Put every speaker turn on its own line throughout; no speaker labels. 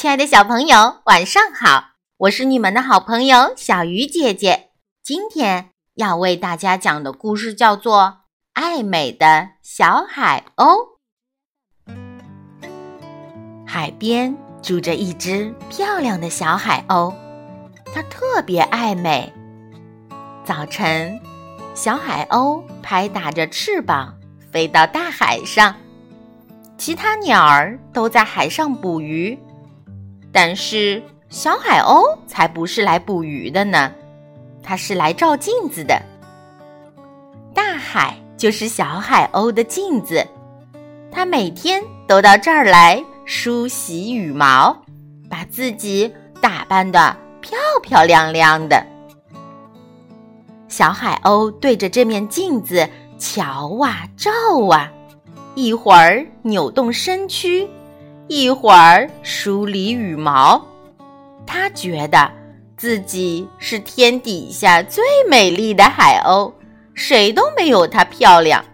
亲爱的小朋友，晚上好！我是你们的好朋友小鱼姐姐。今天要为大家讲的故事叫做《爱美的小海鸥》。海边住着一只漂亮的小海鸥，它特别爱美。早晨，小海鸥拍打着翅膀飞到大海上，其他鸟儿都在海上捕鱼。但是小海鸥才不是来捕鱼的呢，它是来照镜子的。大海就是小海鸥的镜子，它每天都到这儿来梳洗羽毛，把自己打扮的漂漂亮亮的。小海鸥对着这面镜子瞧啊照啊，一会儿扭动身躯。一会儿梳理羽毛，他觉得自己是天底下最美丽的海鸥，谁都没有它漂亮。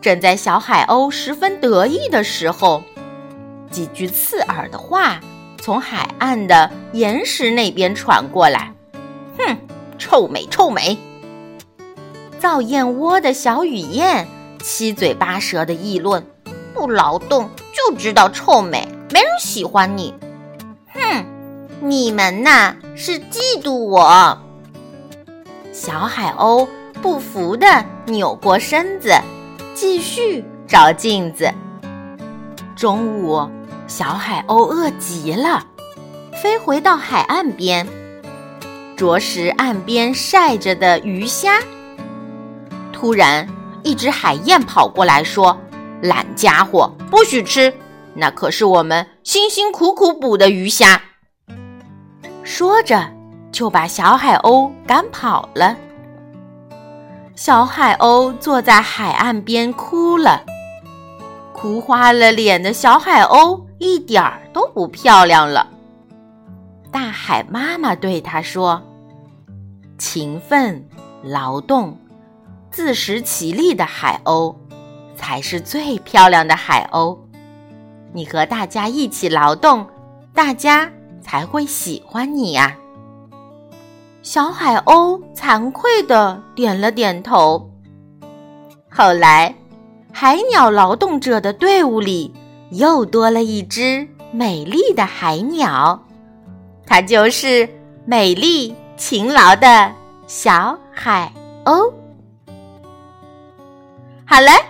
正在小海鸥十分得意的时候，几句刺耳的话从海岸的岩石那边传过来：“哼，臭美，臭美！”造燕窝的小雨燕七嘴八舌的议论：“不劳动。”就知道臭美，没人喜欢你。哼，你们呐是嫉妒我。小海鸥不服的扭过身子，继续照镜子。中午，小海鸥饿极了，飞回到海岸边，啄食岸边晒着的鱼虾。突然，一只海燕跑过来说。懒家伙，不许吃！那可是我们辛辛苦苦捕的鱼虾。说着，就把小海鸥赶跑了。小海鸥坐在海岸边哭了，哭花了脸的小海鸥一点儿都不漂亮了。大海妈妈对他说：“勤奋、劳动、自食其力的海鸥。”才是最漂亮的海鸥。你和大家一起劳动，大家才会喜欢你呀。小海鸥惭愧的点了点头。后来，海鸟劳动者的队伍里又多了一只美丽的海鸟，它就是美丽勤劳的小海鸥。好了。